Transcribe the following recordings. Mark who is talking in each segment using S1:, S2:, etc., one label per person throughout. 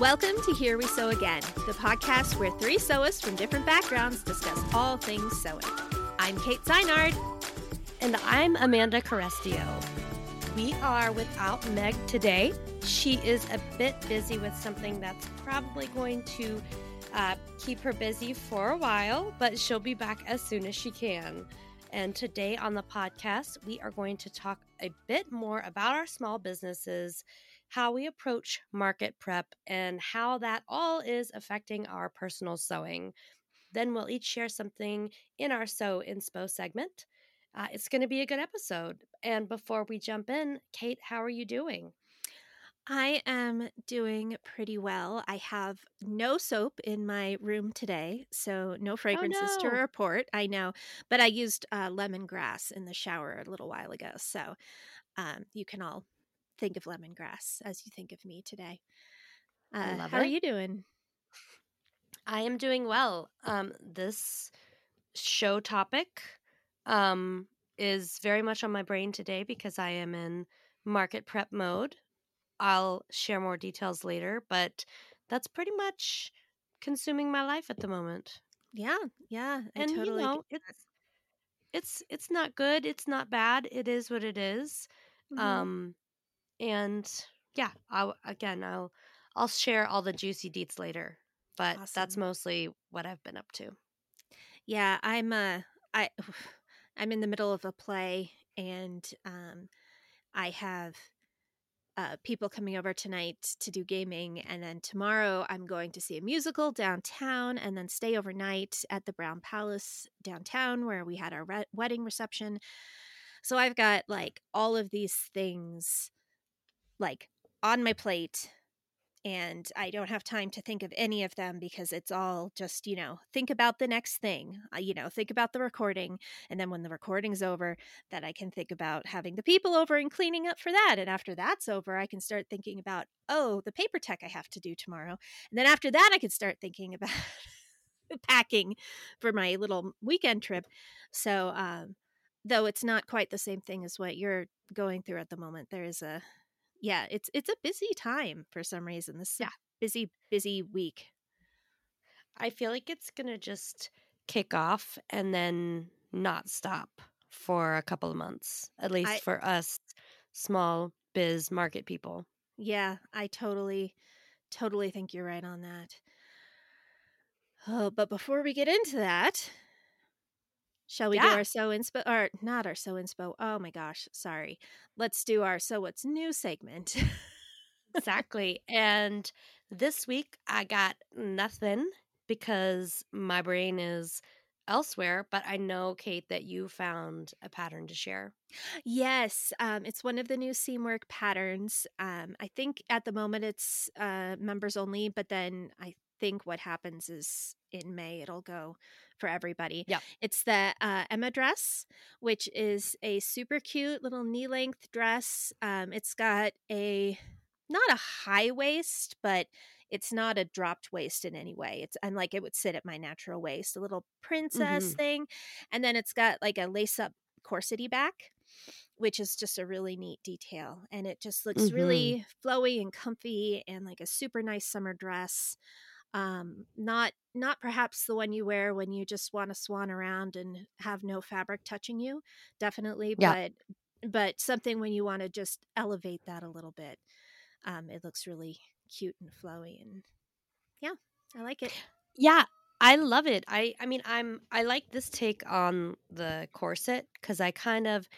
S1: Welcome to Here We Sew Again, the podcast where three sewists from different backgrounds discuss all things sewing. I'm Kate Seinard.
S2: And I'm Amanda Carestio. We are without Meg today. She is a bit busy with something that's probably going to uh, keep her busy for a while, but she'll be back as soon as she can. And today on the podcast, we are going to talk a bit more about our small businesses, how we approach market prep, and how that all is affecting our personal sewing. Then we'll each share something in our Sew Inspo segment. Uh, it's going to be a good episode. And before we jump in, Kate, how are you doing?
S1: I am doing pretty well. I have no soap in my room today, so no fragrances
S2: oh,
S1: no.
S2: to
S1: report. I know, but I used uh, lemongrass in the shower a little while ago, so um, you can all think of lemongrass as you think of me today. Uh, how it. are you doing?
S2: I am doing well. Um, this show topic um, is very much on my brain today because I am in market prep mode I'll share more details later, but that's pretty much consuming my life at the moment.
S1: Yeah, yeah,
S2: I and totally you know, it's it's it's not good. It's not bad. It is what it is. Mm-hmm. Um, and yeah, I again, I'll I'll share all the juicy deets later. But awesome. that's mostly what I've been up to.
S1: Yeah, I'm uh I I'm in the middle of a play and um I have uh, people coming over tonight to do gaming. And then tomorrow I'm going to see a musical downtown and then stay overnight at the Brown Palace downtown where we had our re- wedding reception. So I've got like all of these things like on my plate and I don't have time to think of any of them because it's all just, you know, think about the next thing, uh, you know, think about the recording. And then when the recording's over, that I can think about having the people over and cleaning up for that. And after that's over, I can start thinking about, oh, the paper tech I have to do tomorrow. And then after that, I can start thinking about packing for my little weekend trip. So, um, though it's not quite the same thing as what you're going through at the moment, there is a yeah, it's it's a busy time for some reason. This yeah. busy busy week.
S2: I feel like it's gonna just kick off and then not stop for a couple of months, at least I, for us small biz market people.
S1: Yeah, I totally, totally think you're right on that. Oh, but before we get into that, Shall we yeah. do our sew inspo or not our sew inspo? Oh my gosh, sorry. Let's do our sew what's new segment.
S2: exactly. And this week I got nothing because my brain is elsewhere, but I know, Kate, that you found a pattern to share.
S1: Yes, um, it's one of the new Seamwork patterns. Um, I think at the moment it's uh, members only, but then I think what happens is in May it'll go for everybody.
S2: Yeah.
S1: It's the uh, Emma dress, which is a super cute little knee length dress. Um, it's got a not a high waist, but it's not a dropped waist in any way. It's and like it would sit at my natural waist, a little princess mm-hmm. thing. And then it's got like a lace up corsety back, which is just a really neat detail. And it just looks mm-hmm. really flowy and comfy and like a super nice summer dress um not not perhaps the one you wear when you just want to swan around and have no fabric touching you definitely yeah. but but something when you want to just elevate that a little bit um it looks really cute and flowy and yeah i like it
S2: yeah i love it i i mean i'm i like this take on the corset because i kind of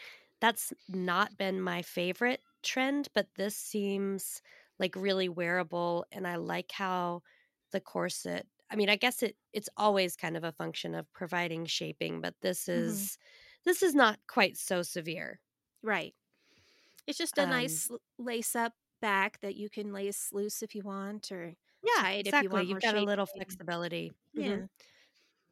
S2: that's not been my favorite trend but this seems like really wearable and i like how the corset i mean i guess it it's always kind of a function of providing shaping but this mm-hmm. is mm-hmm. this is not quite so severe
S1: right it's just a um, nice lace up back that you can lace loose if you want or
S2: yeah exactly you want. You've got a little flexibility
S1: yeah mm-hmm.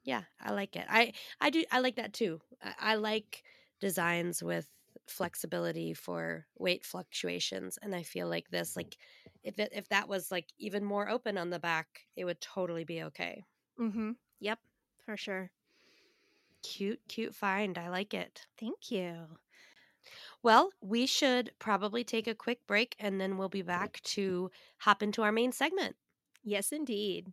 S2: yeah i like it i i do i like that too I, I like designs with flexibility for weight fluctuations and i feel like this like if it if that was like even more open on the back it would totally be okay.
S1: Mm-hmm. Yep for sure.
S2: Cute cute find i like it.
S1: Thank you.
S2: Well we should probably take a quick break and then we'll be back to hop into our main segment.
S1: Yes, indeed.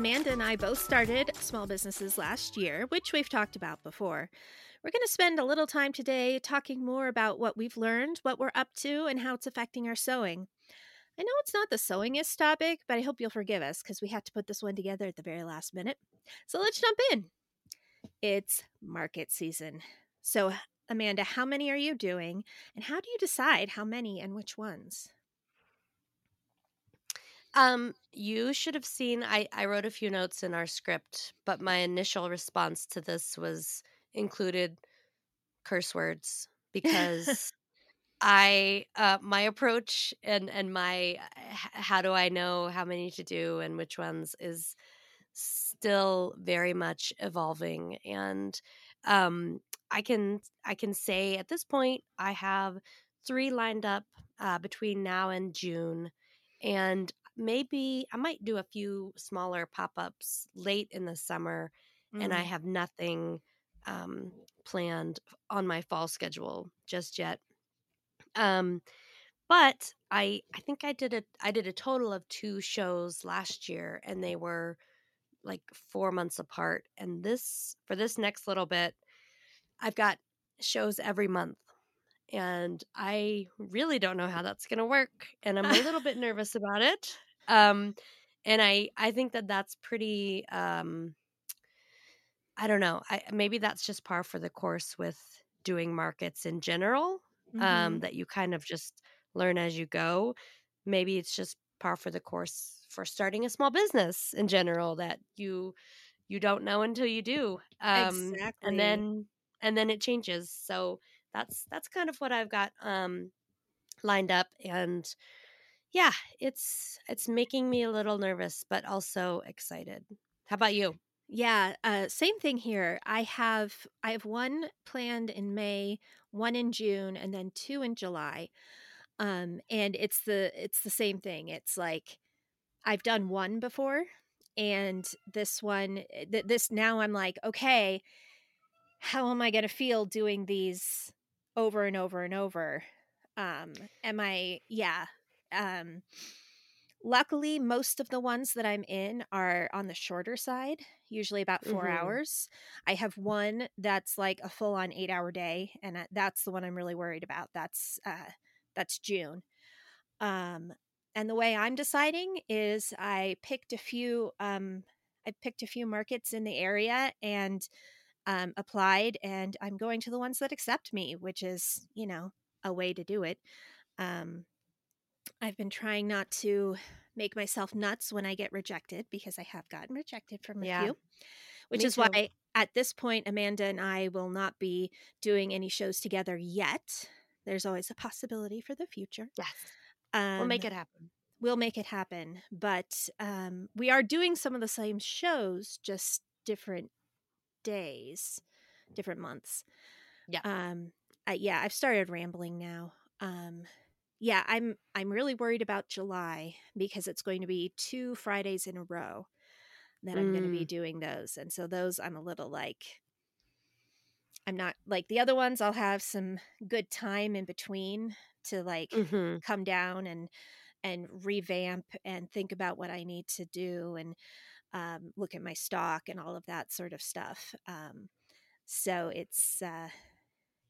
S1: Amanda and I both started small businesses last year, which we've talked about before. We're going to spend a little time today talking more about what we've learned, what we're up to, and how it's affecting our sewing. I know it's not the sewingest topic, but I hope you'll forgive us because we had to put this one together at the very last minute. So let's jump in. It's market season. So, Amanda, how many are you doing? And how do you decide how many and which ones?
S2: Um, you should have seen I I wrote a few notes in our script, but my initial response to this was included curse words because I uh my approach and and my how do I know how many to do and which ones is still very much evolving. And um I can I can say at this point I have 3 lined up uh between now and June. And maybe I might do a few smaller pop ups late in the summer, and I
S1: Mm,
S2: have nothing um, planned on my fall schedule just yet. Um, but I I think I did a I did a total of two shows last year, and they were like four months apart. And this for this next little bit, I've got shows every month. And I really don't know how that's going to work, and I'm a little bit nervous about it. Um, and I I think that that's pretty um I don't know. I maybe that's just par for the course with doing markets in general. Um
S1: mhm.
S2: that you kind of just learn as you go. Maybe it's just par for the course for starting a small business in general that you you don't know until you do. Um and then and then it changes. So that's that's kind of what I've got um lined up and yeah, it's it's making me a little nervous, but also excited. How about you?
S1: Yeah, uh, same thing here. I have I have one planned in May, one in June, and then two in July. Um, and it's the it's the same thing. It's like I've done one before, and this one, eh, th- this now I'm like, okay, how am I going to feel doing these over and over and over? Um, am I, yeah. Um, luckily, most of the ones that I'm in are on the shorter side, usually about four
S2: Mhm.
S1: hours. I have one that's like a full on eight hour day, and that's the one I'm really worried about. That's, uh, that's June. Um, and the way I'm deciding is I picked a few, um, I picked a few markets in the area and um, applied, and I'm going to the ones that accept me, which is, you know, a way to do it. Um, I've been trying not to make myself nuts when I get rejected because I have gotten rejected from a
S2: Yeah,
S1: few, which
S2: me
S1: is
S2: too.
S1: why at this point, Amanda and I will not be doing any shows together yet. There's always a possibility for the future.
S2: Yes. We'll
S1: Um,
S2: make it happen.
S1: we'll make it happen, but um, we are doing some of the same shows, just different days, different months.
S2: Yeah.
S1: Um, I, yeah, I've started rambling now. Um, yeah, I'm I'm really worried about July because it's going to be two Fridays in a row that I'm going to be
S2: Mm,
S1: doing those, and so those I'm a little like I'm not like the other ones. I'll have some good time in between to like
S2: mhm.
S1: come down and and revamp and think about what I need to do and um, look at my stock and all of that sort of stuff. Um, so it's uh,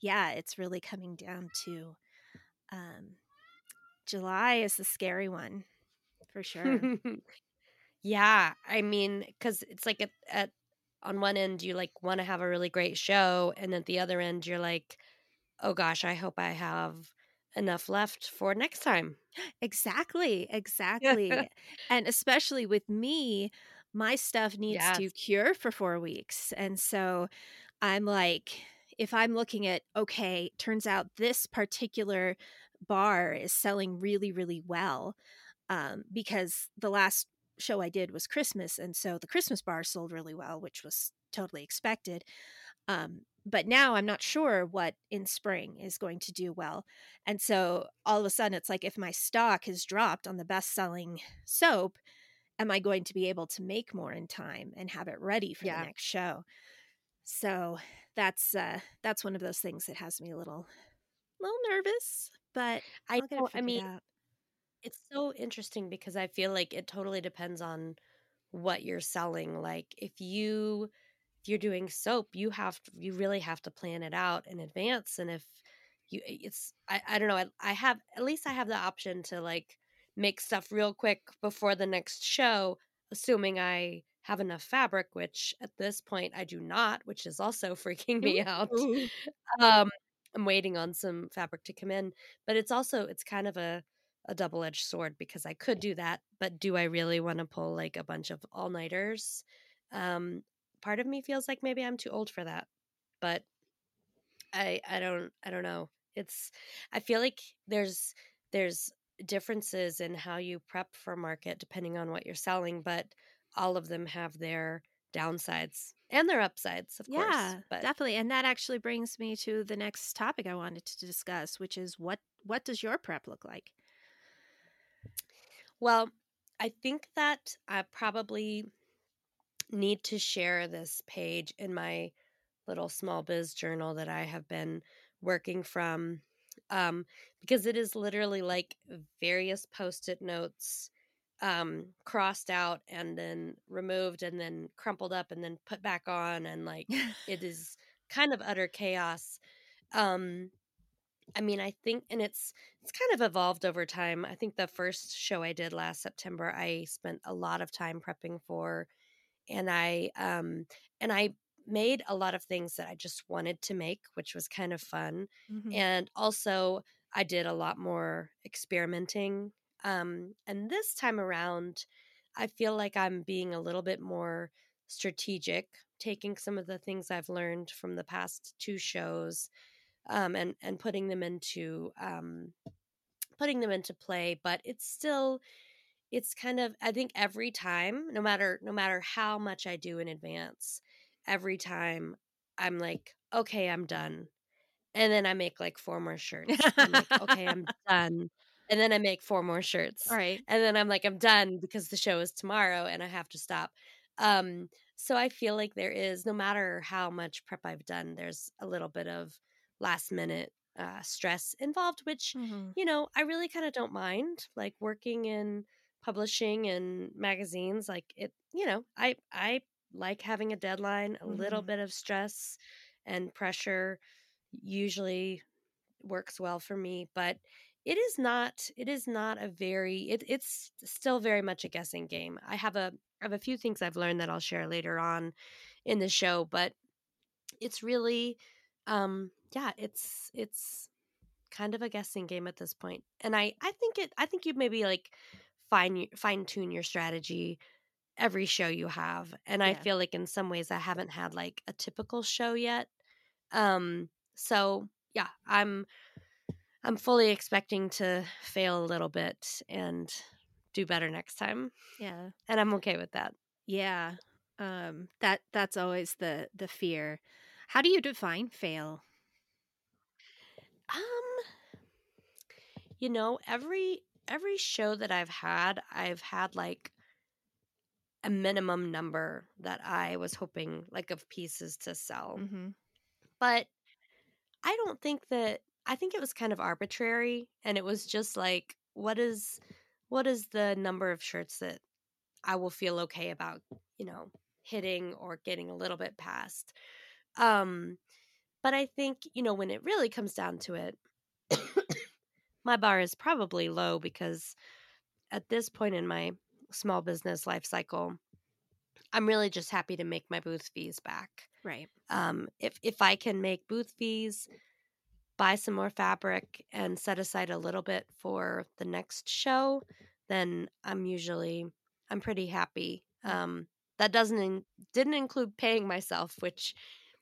S1: yeah, it's really coming down to um, July is the scary one for sure.
S2: Yeah, I mean, because it's like at, at on one end you like want to have a really great show, and at the other end you're like, oh gosh, I hope I have enough left for next time.
S1: Exactly, exactly. and especially with me, my stuff needs
S2: Yes.
S1: to cure for 4 weeks. And so I'm like, if I'm looking at, okay, turns out this particular bar is selling really, really well. Um, because the last show I did was Christmas. And so the Christmas bar sold really well, which was totally expected. Um, but now I'm not sure what in spring is going to do well. And so all of a sudden, it's like if my stock has dropped on the best selling soap, am I going to be able to make more in time and have it ready for
S2: Yeah.
S1: the next show? So that's uh that's one of those things that has me a little little nervous, but
S2: I know. I mean,
S1: out.
S2: it's so interesting because I feel like it totally depends on what you're selling. Like if you if you're doing soap, you have to, you really have to plan it out in advance. And if you, it's I I don't know. I, I have at least I have the option to like make stuff real quick before the next show, assuming I have enough fabric. Which at this point I do not, which is also freaking me out. Um, I'm waiting on some fabric to come in, but it's also it's kind of a a double edged sword because I could do that, but do I really want to pull like a bunch of all nighters? Um, part of me feels like maybe I'm too old for that, but I I don't I don't know. It's I feel like there's there's differences in how you prep for market depending on what you're selling, but all of them have their downsides and their upsides, of
S1: Yeah,
S2: course. But
S1: definitely. And that actually brings me to the next topic I wanted to discuss, which is what what does your prep look like?
S2: Well, I think that I probably need to share this page in my little small biz journal that I have been working from um, because it is literally like various post it notes um, crossed out and then removed and then crumpled up and then put back on. And like it is kind of utter chaos. Um, I mean, I think, and it's it's kind of evolved over time. I think the first show I did last September, I spent a lot of time prepping for, and I um and I made a lot of things that I just wanted to make, which was kind of fun.
S1: Mhm.
S2: And also, I did a lot more experimenting. Um, and this time around, I feel like I'm being a little bit more strategic, taking some of the things I've learned from the past two shows um, and and putting them into um, putting them into play. But it's still it's kind of I think every time, no matter no matter how much I do in advance, every time I'm like, okay, I'm done, and then I make like four more shirts. I'm like, okay, I'm done, and then I make four more shirts,
S1: All right.
S2: and then I'm like, I'm done because the show is tomorrow and I have to stop. Um, so I feel like there is, no matter how much prep I've done, there's a little bit of last minute uh, stress involved, which
S1: Mhm.
S2: you know I really kind of don't mind. Like working in publishing and magazines, like it, you know, I I like having a deadline. A little
S1: Mhm.
S2: bit of stress and pressure usually works well for me, but it is not it is not a very it, it's still very much a guessing game. I have a I have a few things i've learned that i'll share later on in the show but it's really um yeah it's it's kind of a guessing game at this point and i i think it i think you maybe like fine fine tune your strategy every show you have and i feel like in some ways i haven't had like a typical show yet um so yeah i'm i'm fully expecting to fail a little bit and do better next time
S1: Yeah.
S2: and i'm okay with that
S1: Yeah. Um that that's always the the fear. How do you define fail?
S2: um you know every every show that i've had i've had like a minimum number that i was hoping like of pieces to sell
S1: Mhm.
S2: but I don't think that I think it was kind of arbitrary and it was just like what is what is the number of shirts that I will feel okay about, you know, hitting or getting a little bit past. Um but I think, you know, when it really comes down to it, my bar is probably low because at this point in my small business life cycle, I'm really just happy to make my booth fees back
S1: Right.
S2: um, if if I can make booth fees buy some more fabric and set aside a little bit for the next show, then I'm usually I'm pretty happy. Um, that doesn't in, didn't include paying myself, which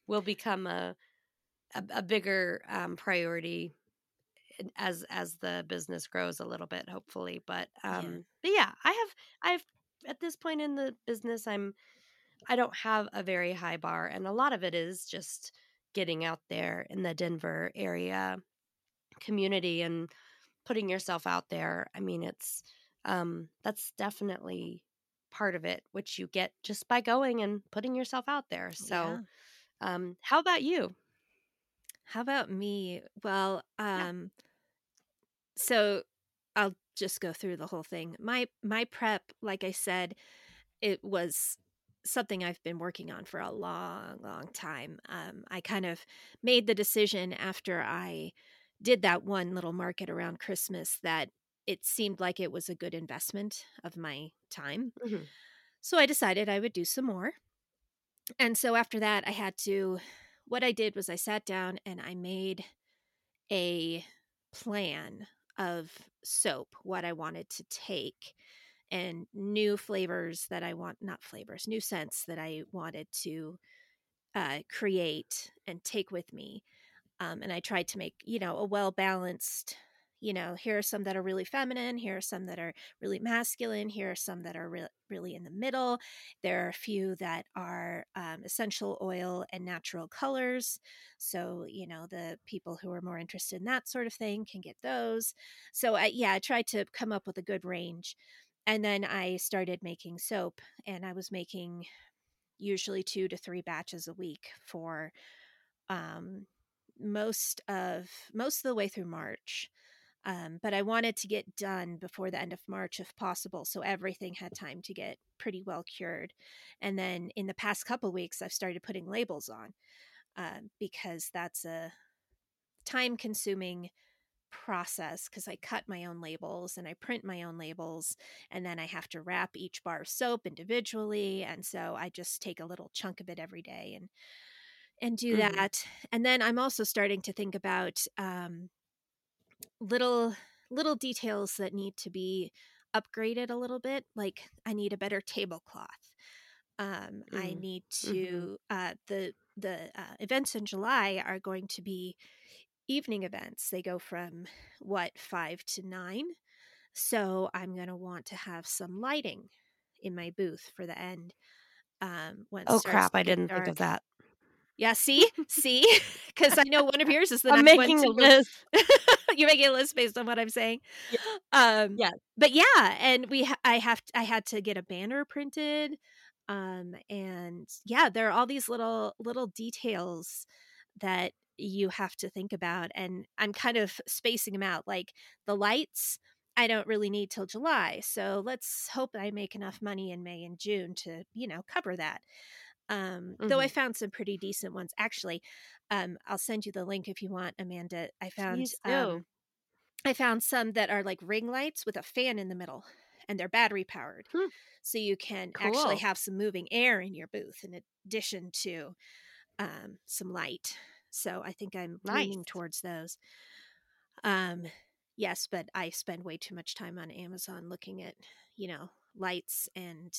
S2: will become a a, a bigger um, priority as as the business grows a little bit, hopefully. But um, yeah. but yeah, I have I've at this point in the business, I'm I don't have a very high bar, and a lot of it is just getting out there in the Denver area community and putting yourself out there. I mean, it's um, that's definitely part of it, which you get just by going and putting yourself out there. So, yeah. um, how about you?
S1: How about me? Well, um, yeah. so I'll just go through the whole thing. My my prep, like I said, it was something I've been working on for a long, long time. Um, I kind of made the decision after I did that one little market around Christmas that it seemed like it was a good investment of my time. Mm-hmm. So I decided I would do some more. And so after that, I had to, what I did was I sat down and I made a plan of soap, what I wanted to take and new flavors that I want, not flavors, new scents that I wanted to uh, create and take with me. Um, and I tried to make, you know, a well balanced, you know, here are some that are really feminine, here are some that are really masculine, here are some that are re- really in the middle. There are a few that are um, essential oil and natural colors. So, you know, the people who are more interested in that sort of thing can get those. So, I, yeah, I tried to come up with a good range and then I started making soap, and I was making usually two to three batches a week for um, most of most of the way through March. Um, but I wanted to get done before the end of March if possible, so everything had time to get pretty well cured. And then in the past couple weeks, I've started putting labels on uh, because that's a time consuming process because I cut my own labels and I print my own labels and then I have to wrap each bar of soap individually and so I just take a little chunk of it every day and and do mm-hmm. that and then I'm also starting to think about um, little little details that need to be upgraded a little bit like I need a better tablecloth um, mm. I need mm-hmm. to uh, the the uh, events in July are going to be evening events. They go from what, five to nine. So I'm going to want to have some lighting in my booth for the end. Um,
S2: oh crap! I didn't dark. think of that.
S1: Yeah, see, see, because I know one of yours is the
S2: I'm
S1: next
S2: making
S1: one
S2: a list.
S1: You're making a list based on what I'm saying.
S2: Yeah.
S1: Um,
S2: yeah,
S1: but yeah, and we, ha- I have, I had to get a banner printed, um, and yeah, there are all these little little details that you have to think about. And I'm kind of spacing them out. Like the lights, I don't really need till July. So let's hope I make enough money in May and June to, you know, cover that. Um, mm-hmm. Though I found some pretty decent ones. Actually, um, I'll send you the link if you want, Amanda. I found um, I found some that are like ring lights with a fan in the middle and they're battery powered. Hmm. So you can cool. actually have some moving air in your booth in addition to um, some light. So I think I'm nice. leaning towards those. Um, yes, but I spend way too much time on Amazon looking at, you know, lights and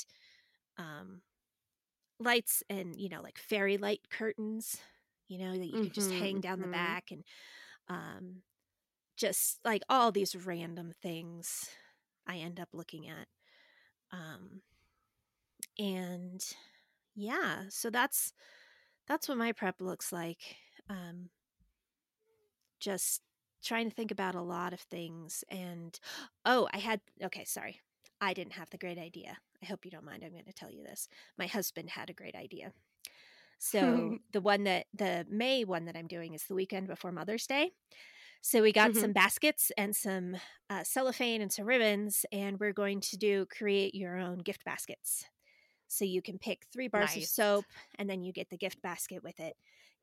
S1: um lights and, you know, like fairy light curtains, you know, that you mm-hmm, can just hang mm-hmm, down mm-hmm. the back and um just like all these random things I end up looking at. Um and yeah, so that's that's what my prep looks like um, just trying to think about a lot of things. And oh, I had, okay, sorry. I didn't have the great idea. I hope you don't mind. I'm going to tell you this. My husband had a great idea. So the one that the May one that I'm doing is the weekend before Mother's Day. So we got mm-hmm. some baskets and some uh, cellophane and some ribbons, and we're going to do create your own gift baskets. So you can pick three bars nice. of soap, and then you get the gift basket with it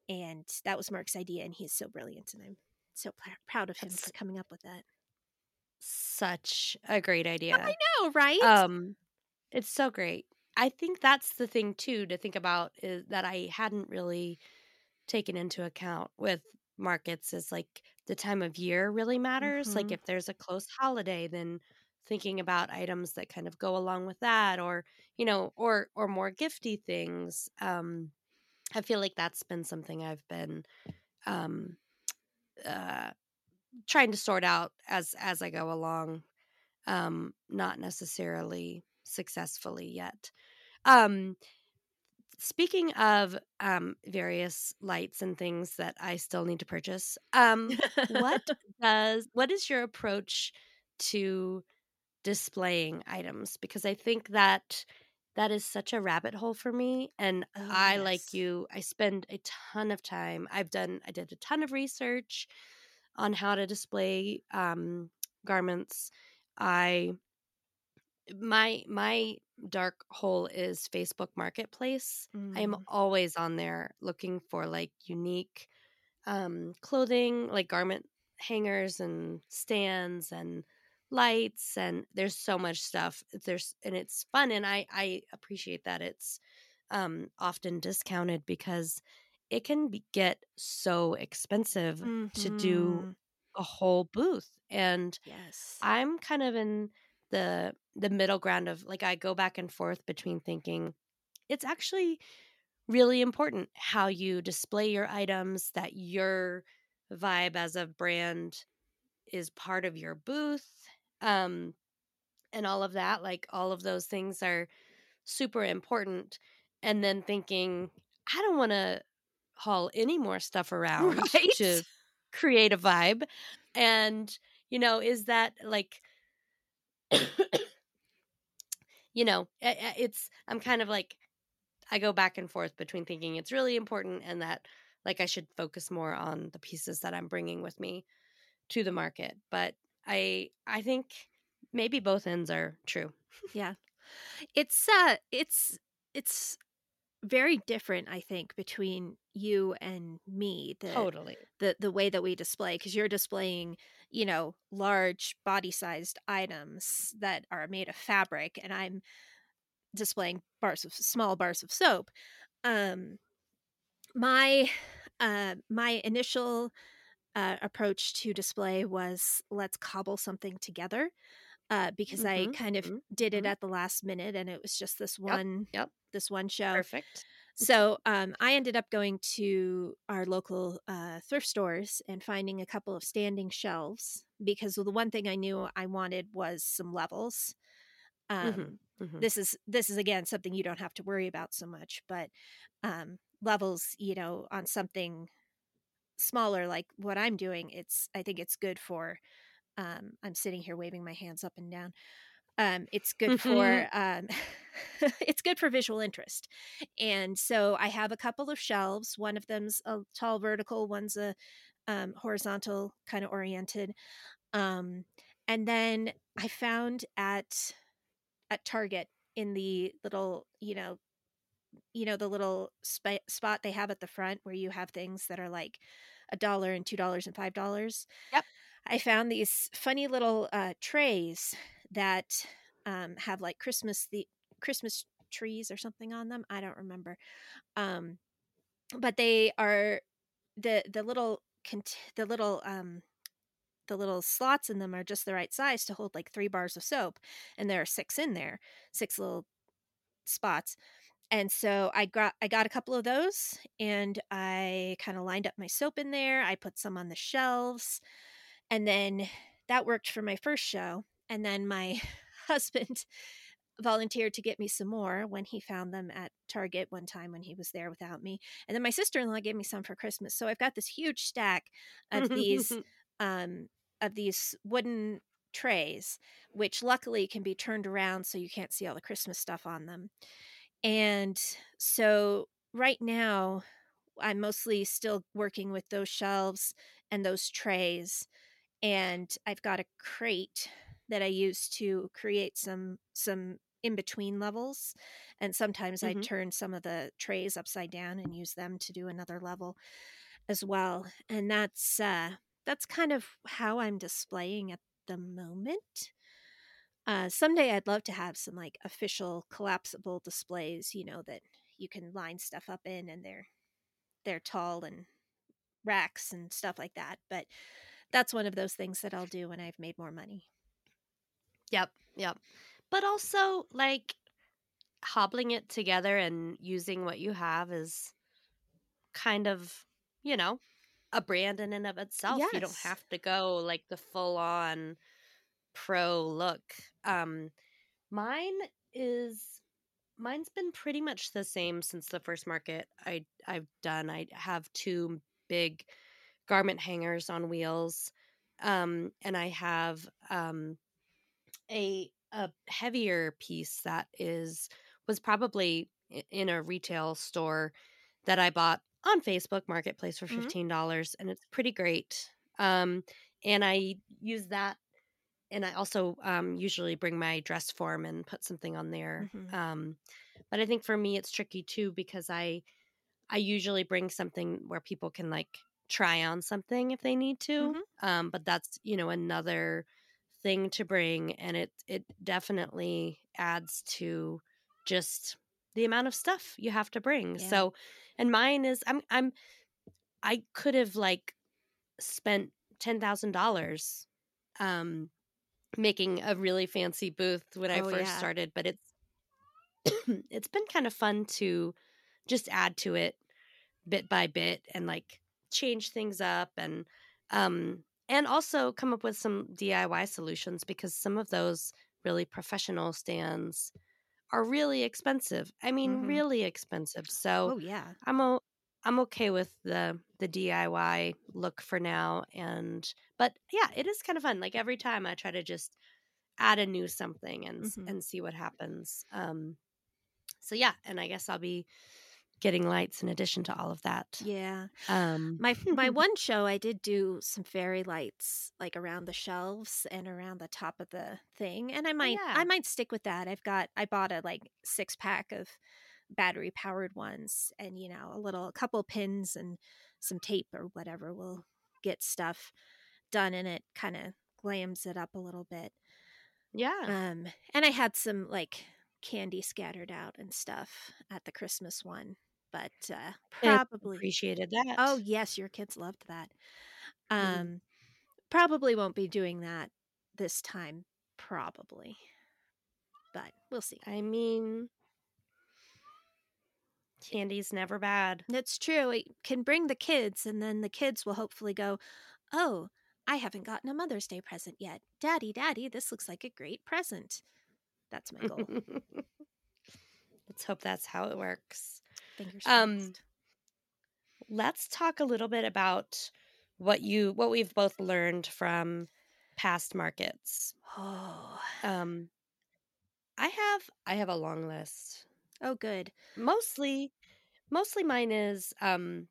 S1: and that was Mark's idea, and he's so brilliant, and I'm so pr- proud of him That's for coming up with that.
S2: Such a great idea.
S1: I know, right?
S2: Um, it's so great. I think that's the thing too to think about is that I hadn't really taken into account with markets is like the time of year really matters. Like
S1: Mhm.
S2: if there's a close holiday, then thinking about items that kind of go along with that or, you know, or or more gifty things. Um I feel like that's been something I've been um uh trying to sort out as as I go along. Um not necessarily successfully yet. Um speaking of um various lights and things that I still need to purchase, um what does what is your approach to displaying items because I think that that is such a rabbit hole for me and
S1: Oh,
S2: I like you I spend a ton of time I've done I did a ton of research on how to display um garments. I my my dark hole is Facebook Marketplace. I am
S1: Mm.
S2: always on there looking for like unique um clothing like garment hangers and stands and lights and there's so much stuff there's and it's fun and i i appreciate that it's um often discounted because it can be, get so expensive to do
S1: Mhm.
S2: a whole booth and
S1: Yes.
S2: i'm kind of in the the middle ground of like i go back and forth between thinking it's actually really important how you display your items that your vibe as a brand is part of your booth um and all of that like all of those things are super important and then thinking i don't want to haul any more stuff around to create a vibe and you know is that like you know i- i- it's i'm kind of like i go back and forth between thinking it's really important and that like i should focus more on the pieces that i'm bringing with me to the market but i i think maybe both ends are true
S1: Yeah. It's uh it's it's very different I think between you and me the
S2: totally
S1: the the way that we display cuz you're displaying, you know, large body-sized items that are made of fabric and I'm displaying bars of small bars of soap. Um my uh my initial uh, approach to display was let's cobble something together uh, because I
S2: mm-hmm,
S1: kind of
S2: mm-hmm,
S1: did it at the last minute and it was just this
S2: yep
S1: one
S2: yep
S1: this one show.
S2: perfect
S1: So um, I ended up going to our local uh, thrift stores and finding a couple of standing shelves because the one thing I knew I wanted was some levels. Um,
S2: mm-hmm, mm-hmm.
S1: This is this is again something you don't have to worry about so much, but um, levels, you know, on something smaller like what I'm doing, it's I think it's good for. Um, I'm sitting here waving my hands up and down um, it's good for um, it's good for visual interest and so i have a couple of shelves one of them's a tall vertical one's a um, horizontal kind of oriented um, and then i found at at target in the little you know you know the little sp- spot they have at the front where you have things that are like a dollar and two dollars and five dollars
S2: Yep.
S1: i found these funny little uh, trays that um, have like christmas the christmas trees or something on them i don't remember um, but they are the the little the little um the little slots in them are just the right size to hold like three bars of soap and there are six in there six little spots and so I got I got a couple of those and I kind of lined up my soap in there. I put some on the shelves and then that worked for my first show and then my husband volunteered to get me some more when he found them at Target one time when he was there without me. And then my sister-in-law gave me some for Christmas. So I've got this huge stack of these um of these wooden trays which luckily can be turned around so you can't see all the Christmas stuff on them. And so right now, I'm mostly still working with those shelves and those trays. And I've got a crate that I use to create some some in between levels. And sometimes I
S2: Mhm.
S1: turn some of the trays upside down and use them to do another level as well. And that's uh that's kind of how I'm displaying at the moment. Uh, someday I'd love to have some like official collapsible displays, you know, that you can line stuff up in and they're they're tall and racks and stuff like that. But that's one of those things that I'll do when I've made more money.
S2: Yep, yep. But also, like, hobbling it together and using what you have is kind of, you know, a brand in and of itself. You don't have to go like the full on pro look. Um mine is mine's been pretty much the same since the first market I I've done. I have two big garment hangers on wheels. Um and I have um a a heavier piece that is was probably in a retail store that I bought on Facebook Marketplace for
S1: Mhm.
S2: fifteen dollars, and it's pretty great. Um, and I use that, and I also um, usually bring my dress form and put something on there.
S1: Mhm.
S2: Um, but I think for me it's tricky too because I I usually bring something where people can like try on something if they need to.
S1: Mhm.
S2: Um, but that's you know another thing to bring, and it it definitely adds to just the amount of stuff you have to bring.
S1: Yeah.
S2: So, and mine is I'm I'm I could have like spent ten thousand dollars um making a really fancy booth when I
S1: Oh,
S2: first
S1: yeah.
S2: started, but it's it's been kind of fun to just add to it bit by bit and like change things up and um and also come up with some DIY solutions because some of those really professional stands are really expensive. I mean,
S1: Mhm.
S2: really expensive. So
S1: Oh yeah.
S2: I'm o- I'm okay with the the DIY look for now and but yeah, it is kind of fun. Like every time I try to just add a new something and s
S1: Mhm.
S2: and see what happens. Um so yeah, and I guess I'll be getting lights in addition to all of that.
S1: Yeah.
S2: Um
S1: My my one show I did do some fairy lights like around the shelves and around the top of the thing and I might
S2: yeah.
S1: I might stick with that. I've got I bought a like six pack of battery powered ones and you know a little a couple pins and some tape or whatever will get stuff done and it kind of glams it up a little bit.
S2: yeah.
S1: Um and I had some like candy scattered out and stuff at the Christmas one, but uh probably
S2: appreciated that.
S1: Oh yes, your kids loved that.
S2: Mhm.
S1: Um probably won't be doing that this time probably. But we'll see.
S2: I mean candy's never bad.
S1: That's true. It can bring the kids and then the kids will hopefully go, "Oh, I haven't gotten a Mother's Day present yet. Daddy, daddy, this looks like a great present." That's my goal.
S2: Let's hope that's how it works.
S1: Fingers
S2: Um,
S1: crossed.
S2: let's talk a little bit about what you what we've both learned from past markets.
S1: Oh.
S2: Um I have I have a long list.
S1: Oh good.
S2: Mostly mostly mine is um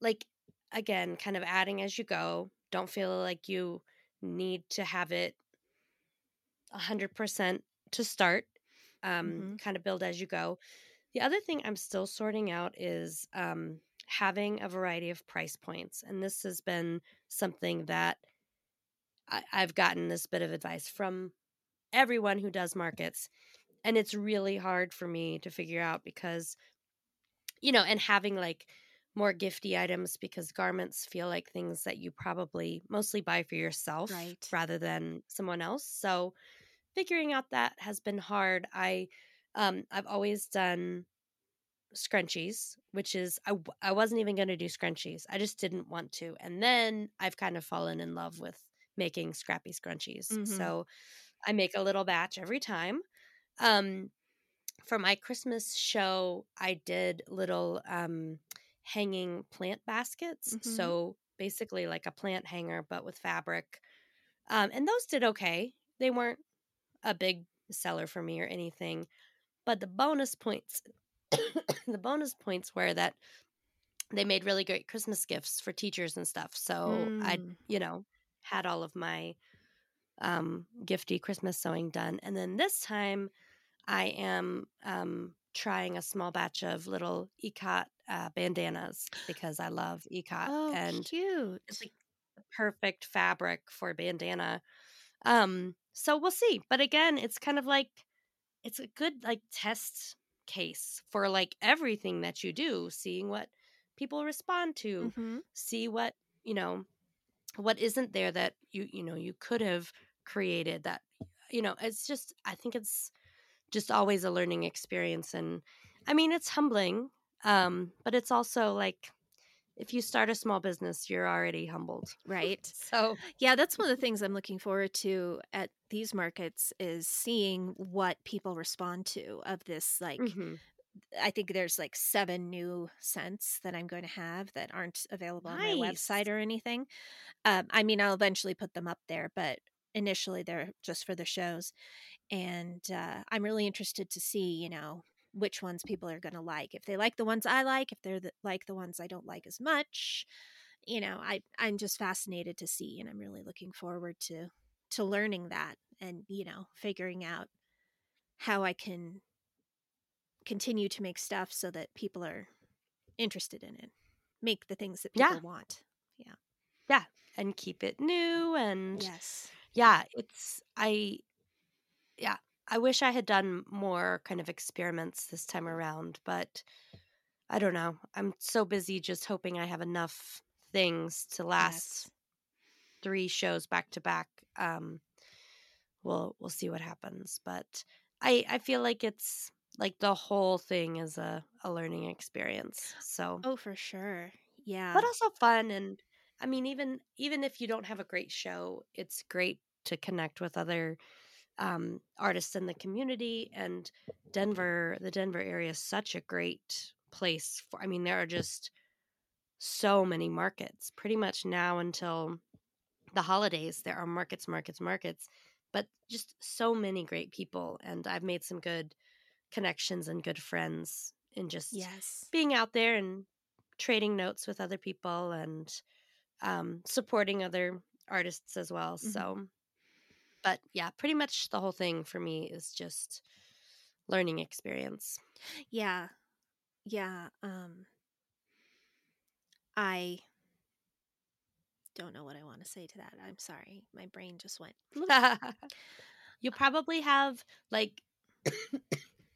S2: like again kind of adding as you go. Don't feel like you need to have it 100% to start. Um
S1: Mhm.
S2: kind of build as you go. The other thing I'm still sorting out is um having a variety of price points. And this has been something that I, I've gotten this bit of advice from everyone who does markets. And it's really hard for me to figure out because, you know, and having like more gifty items because garments feel like things that you probably mostly buy for yourself
S1: Right.
S2: rather than someone else. So figuring out that has been hard. I um I've always done scrunchies, which is i, I wasn't even going to do scrunchies. I just didn't want to. And then I've kind of fallen in love with making scrappy scrunchies.
S1: Mhm.
S2: So I make a little batch every time. Um for my Christmas show, I did little um hanging plant baskets.
S1: Mhm.
S2: So basically like a plant hanger but with fabric. Um and those did okay. They weren't a big seller for me or anything. But the bonus points the bonus points were that they made really great Christmas gifts for teachers and stuff. So I,
S1: Mm.
S2: you know, had all of my um gifty Christmas sewing done. And then this time I am um trying a small batch of little ikat uh, bandanas because I love ikat
S1: Oh,
S2: and
S1: cute.
S2: it's like the perfect fabric for a bandana. Um, so we'll see. But again, it's kind of like it's a good like test case for like everything that you do, seeing what people respond to,
S1: Mhm.
S2: see what, you know, what isn't there that you, you know, you could have created that, you know, it's just, I think it's just always a learning experience. And I mean, it's humbling, um, but it's also like, if you start a small business, you're already humbled.
S1: Right.
S2: So,
S1: Yeah, that's one of the things I'm looking forward to at these markets is seeing what people respond to of this like
S2: mhm.
S1: I think there's like seven new scents that I'm going to have that aren't available on my website or anything. Um, I mean, I'll eventually put them up there, but initially they're just for the shows. And uh, I'm really interested to see, you know, which ones people are going to like. If they like the ones I like, if they're the, like the ones I don't like as much, you know, I I'm just fascinated to see, and I'm really looking forward to to learning that and you know figuring out how I can continue to make stuff so that people are interested in it. Make the things that people
S2: Yeah.
S1: want. yeah.
S2: Yeah. And keep it new. And
S1: Yes.
S2: yeah, it's, I, yeah, I wish I had done more kind of experiments this time around, but I don't know. I'm so busy just hoping I have enough things to last
S1: Yes.
S2: three shows back to back. Um, we'll we'll see what happens, but I I feel like it's like the whole thing is a a learning experience. So,
S1: Oh, for sure. Yeah.
S2: but also fun and I mean even even if you don't have a great show, it's great to connect with other um, artists in the community and Denver, the Denver area is such a great place for I mean there are just so many markets pretty much now until the holidays there are markets markets markets but just so many great people and I've made some good connections and good friends in just
S1: yes.
S2: being out there and trading notes with other people and um, supporting other artists as well.
S1: Mhm.
S2: So, but yeah, pretty much the whole thing for me is just learning experience.
S1: Yeah. Yeah. Um I don't know what I want to say to that. I'm sorry. My brain just went
S2: You'll probably have like,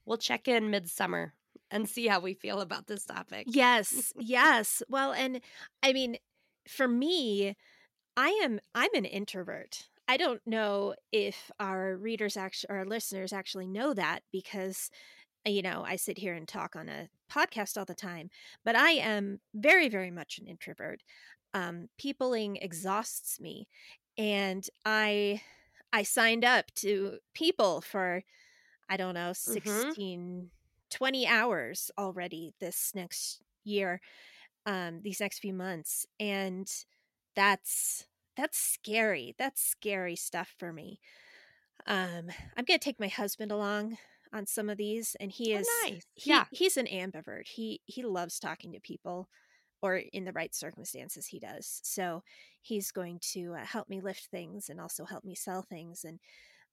S2: we'll check in midsummer and see how we feel about this topic.
S1: Yes, yes. Well, and I mean, for me, I am I'm an introvert. I don't know if our readers actually our listeners actually know that because you know, I sit here and talk on a podcast all the time, but I am very very much an introvert. Um peopling exhausts me and I I signed up to people for I don't know, 16 20 hours already this next year um these next few months and that's that's scary that's scary stuff for me um i'm gonna take my husband along on some of these and he
S2: Oh,
S1: is
S2: nice.
S1: he,
S2: Yeah.
S1: he's an ambivert he he loves talking to people or in the right circumstances he does so he's going to uh, help me lift things and also help me sell things and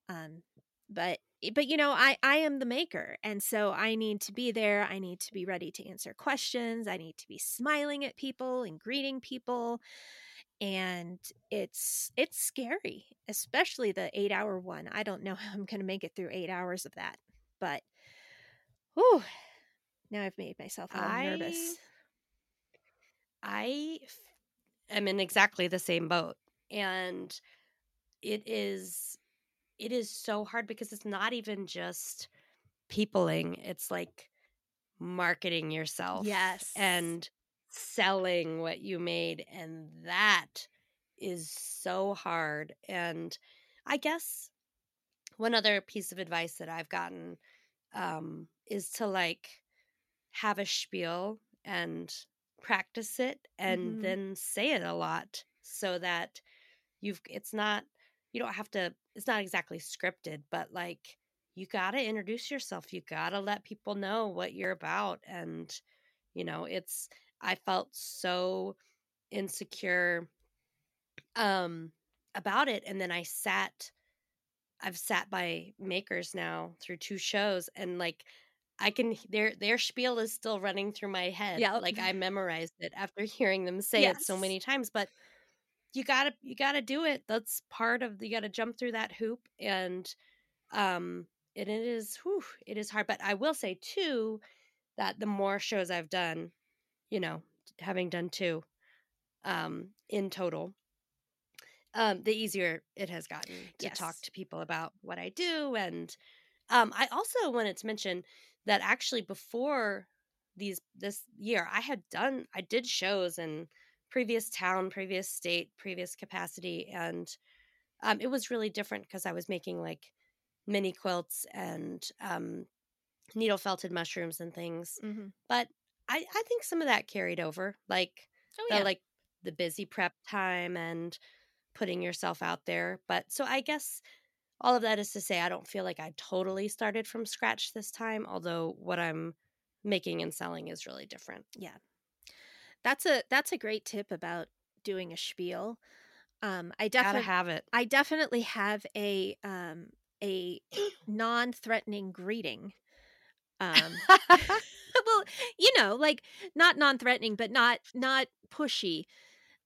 S1: um but but you know i i am the maker and so i need to be there i need to be ready to answer questions i need to be smiling at people and greeting people and it's it's scary especially the eight hour one i don't know how i'm going to make it through eight hours of that but whew, now i've made myself a all nervous
S2: i am in exactly the same boat. And it is it is so hard because it's not even just peopling, it's like marketing yourself.
S1: Yes.
S2: And selling what you made and that is so hard. And I guess one other piece of advice that I've gotten um is to like have a spiel and practice it and
S1: Mhm.
S2: then say it a lot so that you've it's not you don't have to it's not exactly scripted but like you got to introduce yourself you got to let people know what you're about and you know it's i felt so insecure um about it and then i sat i've sat by makers now through two shows and like I can their their spiel is still running through my head.
S1: Yep.
S2: Like I memorized it after hearing them say it so many times. But you gotta you gotta do it. That's part of you gotta jump through that hoop and um and it is whew, it is hard. But I will say too that the more shows I've done, you know, having done two um, in total, um, the easier it has gotten to talk to people about what I do. And um, I also wanted to mention that actually before these this year, I had done I did shows in previous town, previous state, previous capacity, and um, it was really different because I was making like mini quilts and um, needle felted mushrooms and things.
S1: Mm-hmm.
S2: But I, I think some of that carried over, like
S1: Oh
S2: the
S1: yeah.
S2: like the busy prep time and putting yourself out there. But so I guess all of that is to say I don't feel like I totally started from scratch this time, although what I'm making and selling is really different.
S1: yeah. That's a that's a great tip about doing a spiel. Um, I definitely
S2: have it.
S1: I definitely have a um a non-threatening greeting. Um well, you know, like not non-threatening but not not pushy.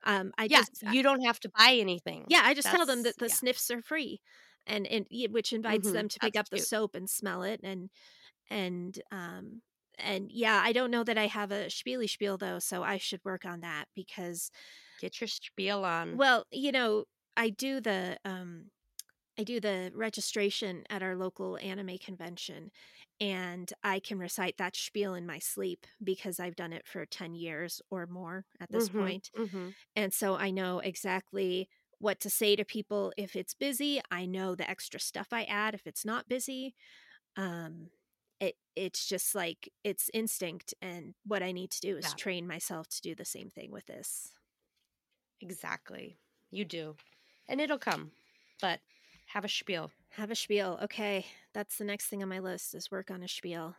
S1: Um I
S2: yes,
S1: just
S2: you don't have to buy anything.
S1: yeah, I just tell them that the
S2: yeah.
S1: sniffs are free. And and which invites
S2: Mhm,
S1: them to pick
S2: that's
S1: up the soap and smell it and and um and yeah, I don't know that I have a spiely spiel though, so I should work on that because
S2: Get your spiel on.
S1: well, you know, I do the um I do the registration at our local anime convention and I can recite that spiel in my sleep because I've done it for 10 years or more at this
S2: Mhm,
S1: point.
S2: mhm.
S1: And so I know exactly what to say to people if it's busy. I know the extra stuff I add if it's not busy. Um it it's just like it's instinct and what I need to do is
S2: Yeah.
S1: train myself to do the same thing with this.
S2: Exactly. You do. And it'll come. But have a spiel.
S1: Have a spiel. Okay, that's the next thing on my list is work on a spiel.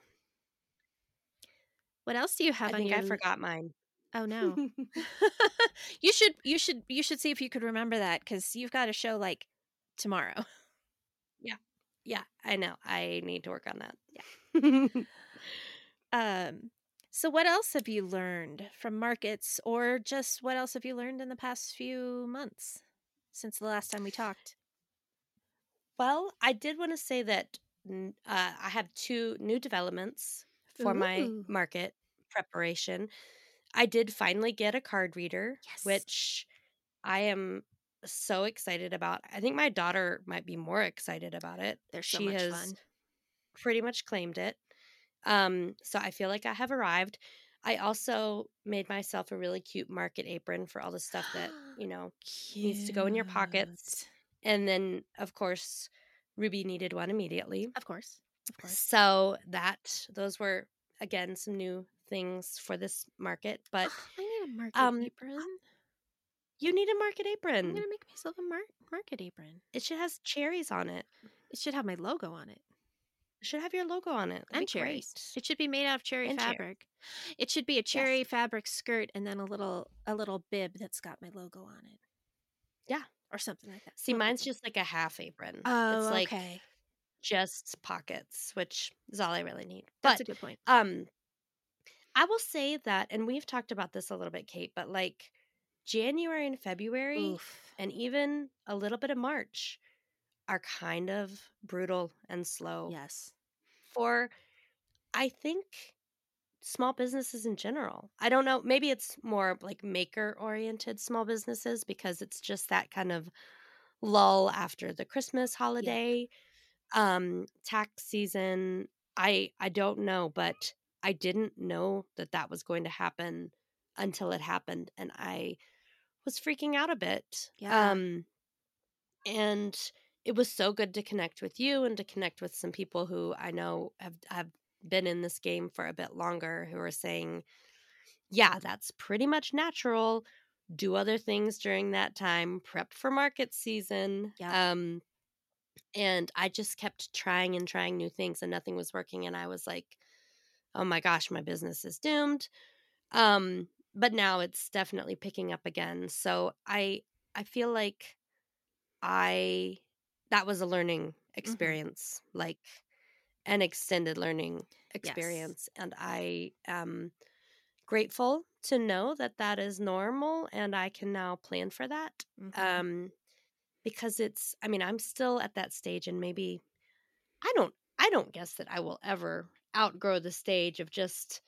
S1: What else do you have
S2: I
S1: on
S2: think
S1: your
S2: I forgot mine.
S1: Oh no. you should you should you should see if you could remember that cuz you've got a show like tomorrow.
S2: yeah, Yeah, I know. I need to work on that. Yeah.
S1: Um so what else have you learned from markets or just what else have you learned in the past few months since the last time we talked?
S2: Well, I did want to say that uh, I have two new developments for my market preparation. I did finally get a card reader,
S1: Yes.
S2: which I am so excited about. I think my daughter might be more excited about it.
S1: They're so
S2: she
S1: much
S2: has
S1: fun.
S2: pretty much claimed it. Um, so I feel like I have arrived. I also made myself a really cute market apron for all the stuff that, you know, needs to go in your pockets. And then of course Ruby needed one immediately.
S1: Of course. Of course.
S2: So that those were again some new things for this market, but
S1: I need a market
S2: um,
S1: apron.
S2: you need a market apron.
S1: I'm to make myself a mar- market apron.
S2: It should have cherries on it.
S1: It should have my logo on it.
S2: It should have your logo on it. That'd
S1: and cherries.
S2: great.
S1: It should be made out of cherry
S2: And cherry.
S1: fabric. It should be a cherry fabric skirt and then a little a little bib that's got my logo on it.
S2: Yeah.
S1: Or something like that.
S2: See, mine's just like a half apron.
S1: Oh,
S2: it's like
S1: okay.
S2: just pockets, which is all I really need.
S1: That's
S2: But
S1: a good point.
S2: um I will say that and we've talked about this a little bit, Kate, but like January and February
S1: Oof.
S2: and even a little bit of March are kind of brutal and slow
S1: Yes.
S2: for I think small businesses in general. I don't know, maybe it's more like maker oriented small businesses because it's just that kind of lull after the Christmas holiday um tax season. I I don't know, but I didn't know that that was going to happen until it happened and I was freaking out a bit.
S1: Yeah.
S2: Um and it was so good to connect with you and to connect with some people who I know have have been in this game for a bit longer who are saying, yeah, that's pretty much natural. Do other things during that time, prep for market season.
S1: Yeah.
S2: Um and I just kept trying and trying new things and nothing was working and I was like, oh my gosh, my business is doomed. Um but now it's definitely picking up again. So I I feel like I that was a learning experience, like an extended learning experience. And I am grateful to know that that is normal and I can now plan for that.
S1: Mhm.
S2: Um, because it's, I mean, I'm still at that stage and maybe I don't, I don't guess that I will ever outgrow the stage of just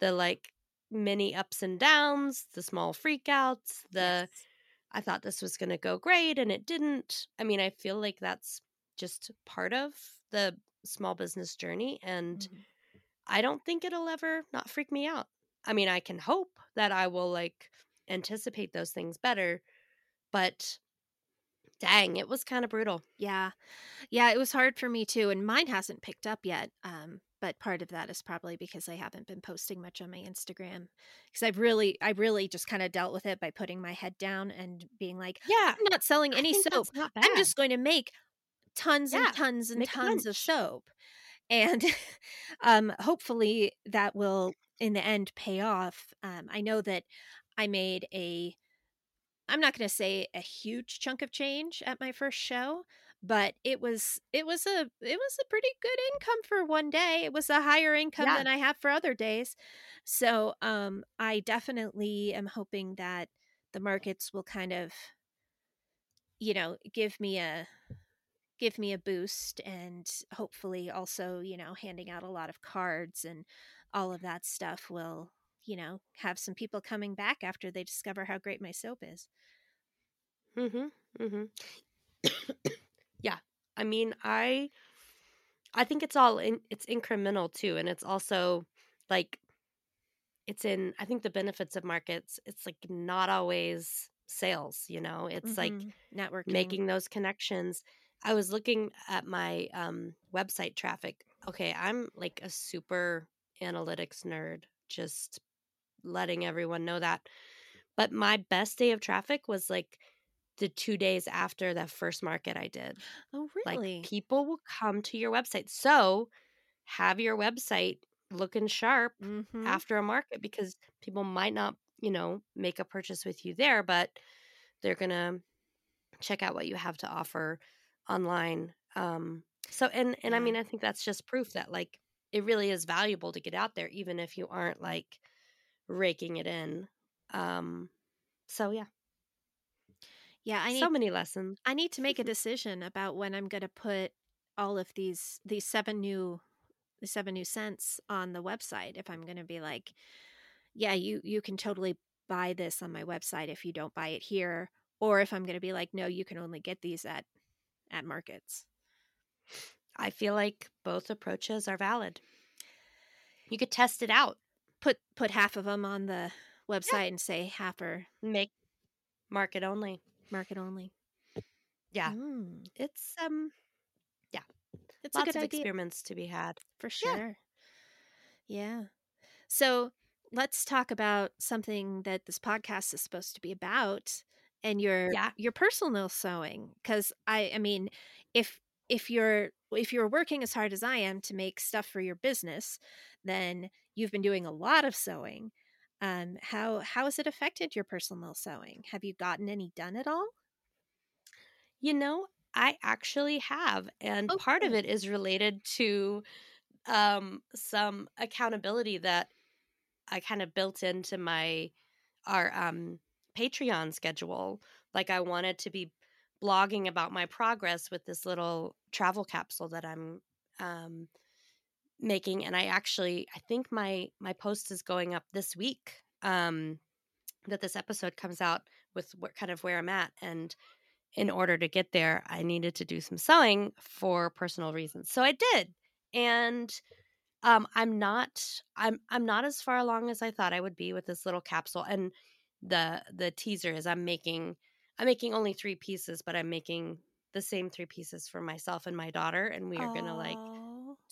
S2: the like many ups and downs, the small freakouts, the
S1: Yes.
S2: I thought this was going to go great and it didn't. I mean, I feel like that's just part of the small business journey and
S1: Mhm.
S2: I don't think it'll ever not freak me out. I mean, I can hope that I will like anticipate those things better, but dang, it was kind of brutal.
S1: Yeah. Yeah, it was hard for me too. And mine hasn't picked up yet. Um, but part of that is probably because I haven't been posting much on my Instagram. Because I've really, I really just kind of dealt with it by putting my head down and being like,
S2: Yeah,
S1: I'm not selling
S2: I
S1: any soap.
S2: not.
S1: I'm just going to make tons
S2: Yeah,
S1: and tons and tons of soap. And um, hopefully that will, in the end, pay off. Um, I know that I made a, I'm not going to say a huge chunk of change at my first show, but it was it was a it was a pretty good income for one day. It was a higher income
S2: Yeah.
S1: than I have for other days. So, um I definitely am hoping that the markets will kind of you know, give me a give me a boost and hopefully also, you know, handing out a lot of cards and all of that stuff will, you know, have some people coming back after they discover how great my soap is.
S2: Mhm. Mhm. yeah. I mean, I I think it's all in it's incremental too and it's also like it's in I think the benefits of markets it's like not always sales, you know. It's like
S1: Mhm. networking.
S2: making those connections. I was looking at my um website traffic. Okay, I'm like a super analytics nerd, just letting everyone know that. But my best day of traffic was like the 2 days after that first market I did.
S1: Oh,
S2: Like
S1: really?
S2: people will come to your website. So, have your website looking sharp
S1: Mhm.
S2: after a market because people might not, you know, make a purchase with you there, but they're going to check out what you have to offer online. Um so and and I mean I think that's just proof that like it really is valuable to get out there even if you aren't like raking it in. Um so yeah,
S1: Yeah, I need
S2: so many lessons.
S1: I need to make a decision about when I'm going to put all of these these seven new the seven new scents on the website if I'm going to be like, yeah, you you can totally buy this on my website if you don't buy it here or if I'm going to be like, no, you can only get these at at markets.
S2: I feel like both approaches are valid. You could test it out.
S1: Put put half of them on the website and say half or
S2: Make market only.
S1: market only.
S2: Yeah.
S1: Mm,
S2: It's um yeah.
S1: it's a
S2: lots
S1: good
S2: of
S1: idea.
S2: experiments to be had.
S1: For
S2: Yeah.
S1: sure. Yeah. So let's talk about something that this podcast is supposed to be about and your
S2: Yeah.
S1: your personal sewing because I I mean if if you're if you're working as hard as I am to make stuff for your business then you've been doing a lot of sewing um how how has it affected your personal sewing? Have you gotten any done at all?
S2: You know, I actually have and
S1: Oh,
S2: part of it is related to um some accountability that I kind of built into my our um Patreon schedule. Like I wanted to be blogging about my progress with this little travel capsule that I'm um making and I actually I think my my post is going up this week um that this episode comes out with what kind of where I'm at and in order to get there I needed to do some sewing for personal reasons. So I did. And um I'm not I'm I'm not as far along as I thought I would be with this little capsule and the the teaser is I'm making I'm making only 3 pieces but I'm making the same 3 pieces for myself and my daughter and we are going to like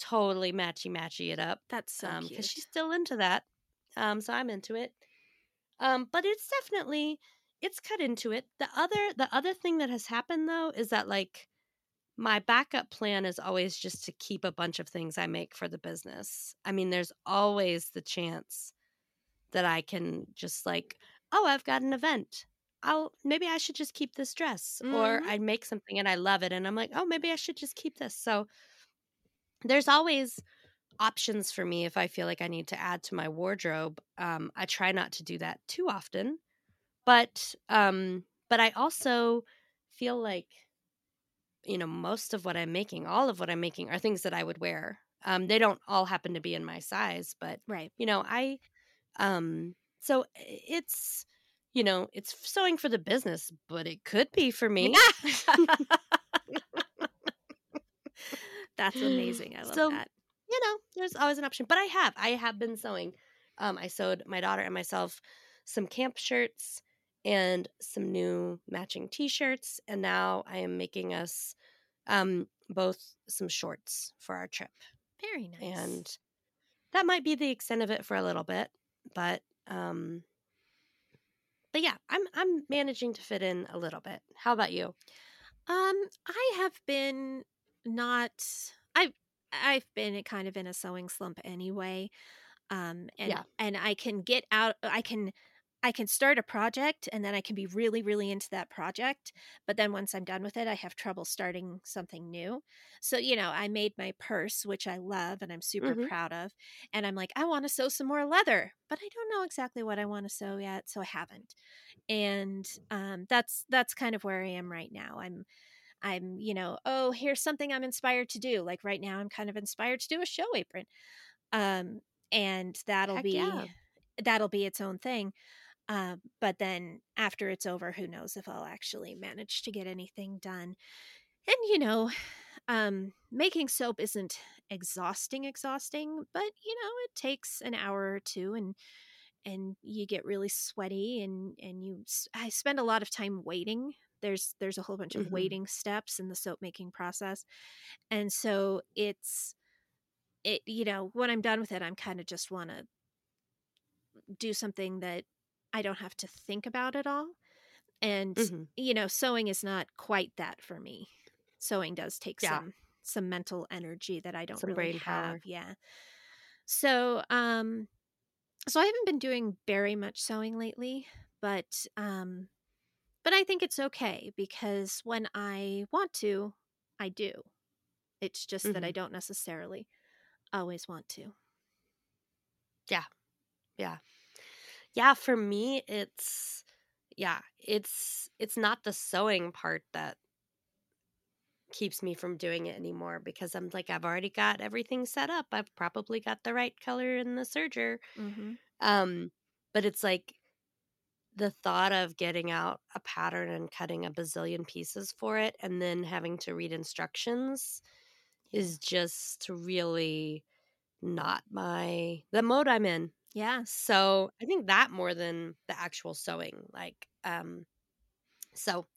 S2: totally matchy matchy it up
S1: that's so
S2: um because she's still into that um so i'm into it. Um but it's definitely it's cut into it. The other the other thing that has happened though is that like my backup plan is always just to keep a bunch of things i make for the business. I mean there's always the chance that i can just like oh i've got an event i'll maybe i should just keep this dress or
S1: Mhm.
S2: i make something and i love it and i'm like oh maybe i should just keep this so there's always options for me if I feel like I need to add to my wardrobe. Um, I try not to do that too often, but um, but I also feel like you know most of what I'm making, all of what I'm making, are things that I would wear. Um, they don't all happen to be in my size, but
S1: right
S2: you know I Um, so it's you know, it's sewing for the business, but it could be for me.
S1: That's amazing. I love
S2: So,
S1: that.
S2: you know, there's always an option. But I have, I have been sewing. Um, I sewed my daughter and myself some camp shirts and some new matching T-shirts, and now I am making us um both some shorts for our trip,
S1: Very nice.
S2: and that might be the extent of it for a little bit. But um, but yeah, I'm I'm managing to fit in a little bit. How about you?
S1: Um, I have been not. I've I've been kind of in a sewing slump anyway. Um, and
S2: Yeah.
S1: and I can get out. I can I can start a project and then I can be really really into that project. But then once I'm done with it, I have trouble starting something new. So you know, I made my purse, which I love and I'm super
S2: Mhm.
S1: proud of. And I'm like, I want to sew some more leather, but I don't know exactly what I want to sew yet, so I haven't. And um, that's that's kind of where I am right now. I'm I'm, you know, oh, here's something I'm inspired to do. Like right now, I'm kind of inspired to do a show apron. Um, and that'll
S2: Heck
S1: be
S2: yeah.
S1: that'll be its own thing. Um, but then after it's over, who knows if I'll actually manage to get anything done. And you know, um, making soap isn't exhausting, exhausting, but you know, it takes an hour or two and and you get really sweaty and and you I spend a lot of time waiting. There's there's a whole bunch of
S2: Mhm.
S1: waiting steps in the soap making process. And so it's it you know, when I'm done with it, I'm kind of just want to do something that I don't have to think about it all. And
S2: Mhm.
S1: you know, sewing is not quite that for me. Sewing does take
S2: Yeah.
S1: some some mental energy that I don't
S2: Some
S1: really
S2: brain power.
S1: have. Yeah. So, um so I haven't been doing very much sewing lately, but um but I think it's okay because when I want to, I do. It's just that I
S2: Mhm.
S1: don't necessarily always want to.
S2: Yeah. Yeah, for me it's yeah, it's it's not the sewing part that keeps me from doing it anymore because I'm like I've already got everything set up. I've probably got the right color in the serger.
S1: Mm-hmm.
S2: Um but it's like the thought of getting out a pattern and cutting a bazillion pieces for it and then having to read instructions is just really not my the mode I'm in.
S1: Yeah.
S2: So I think that more than the actual sewing. Like, um, so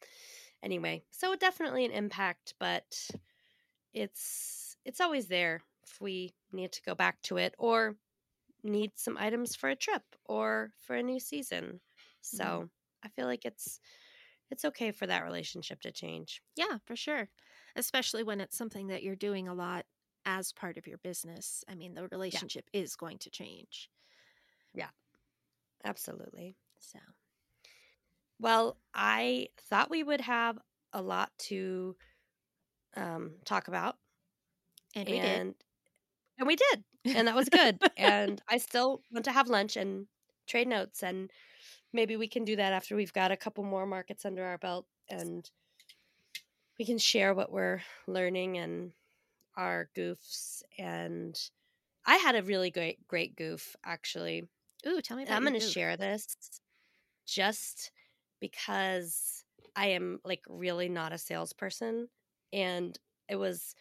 S2: anyway, so definitely an impact, but it's it's always there if we need to go back to it or need some items for a trip or for a new season. So I feel like it's it's okay for that relationship to change.
S1: Yeah, for sure. Especially when it's something that you're doing a lot as part of your business. I mean, the relationship is going to change.
S2: Yeah, absolutely.
S1: So,
S2: Well, I thought we would have a lot to um, talk about.
S1: and we did.
S2: and and we did and that was good and i still want to have lunch and trade notes and maybe we can do that after we've got a couple more markets under our belt and we can share what we're learning and our goofs and i had a really great great goof actually
S1: Ooh, tell me
S2: I'm going to share this just because I am like really not a salesperson and it was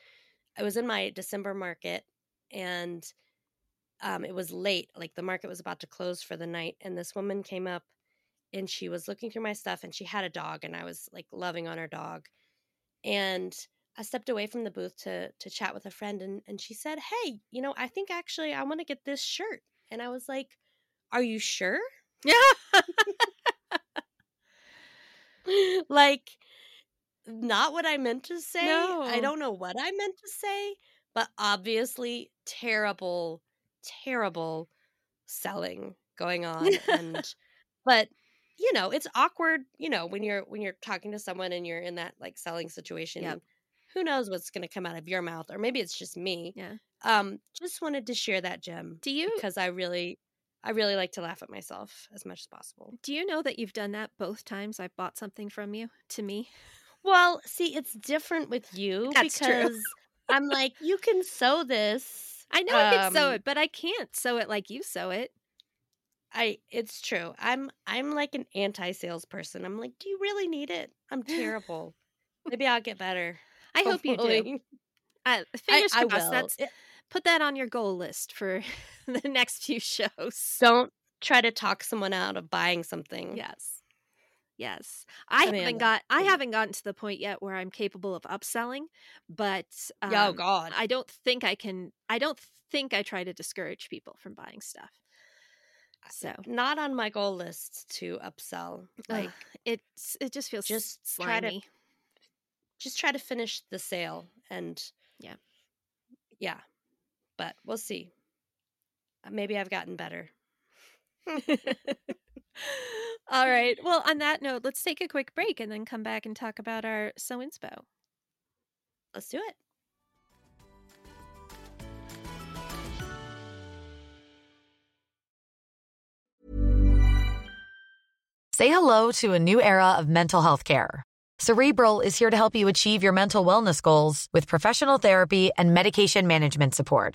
S2: I was in my December market and um it was late like the market was about to close for the night and this woman came up and she was looking through my stuff and she had a dog and I was like loving on her dog and I stepped away from the booth to to chat with a friend and and she said, "Hey, you know, I think actually I want to get this shirt." And I was like, "Are you sure?"
S1: Yeah.
S2: like not what I meant to say. I don't know what I meant to say, but obviously terrible terrible selling going on and but you know, it's awkward, you know, when you're when you're talking to someone and you're in that like selling situation.
S1: Yep.
S2: Who knows what's going to come out of your mouth or maybe it's just me.
S1: Yeah.
S2: Um just wanted to share that gem
S1: Do you
S2: because I really I really like to laugh at myself as much as possible.
S1: do you know that you've done that both times I bought something from you to me?
S2: Well, see, it's different with you
S1: That's
S2: because I'm like, you can sew this.
S1: I know I can sew
S2: um,
S1: it, but I can't sew it like you sew it.
S2: I it's true. I'm I'm like an anti-salesperson. I'm like, do you really need it? I'm terrible. Maybe I'll get better.
S1: I hope you do.
S2: Hopefully.
S1: Uh,
S2: I,
S1: fingers
S2: I
S1: crossed.
S2: will.
S1: That's
S2: It-
S1: put that on your goal list for the next few shows.
S2: Don't try to talk someone out of buying something.
S1: Yes. Yes. I haven't got I haven't gotten to the point yet where I'm capable of upselling, but um,
S2: oh God.
S1: I don't think I can I don't think I try to discourage people from buying stuff. So
S2: Not on my goal list to upsell. Like
S1: it's it just feels
S2: just
S1: just
S2: try to-
S1: slimy.
S2: just try to finish the sale and
S1: Yeah.
S2: yeah but we'll see Uh, maybe i've gotten better
S1: All right. Well, on that note, let's take a quick break and then come back and talk about our sew inspo.
S2: let's do it
S3: Say hello to a new era of mental health care. Cerebral is here to help you achieve your mental wellness goals with professional therapy and medication management support.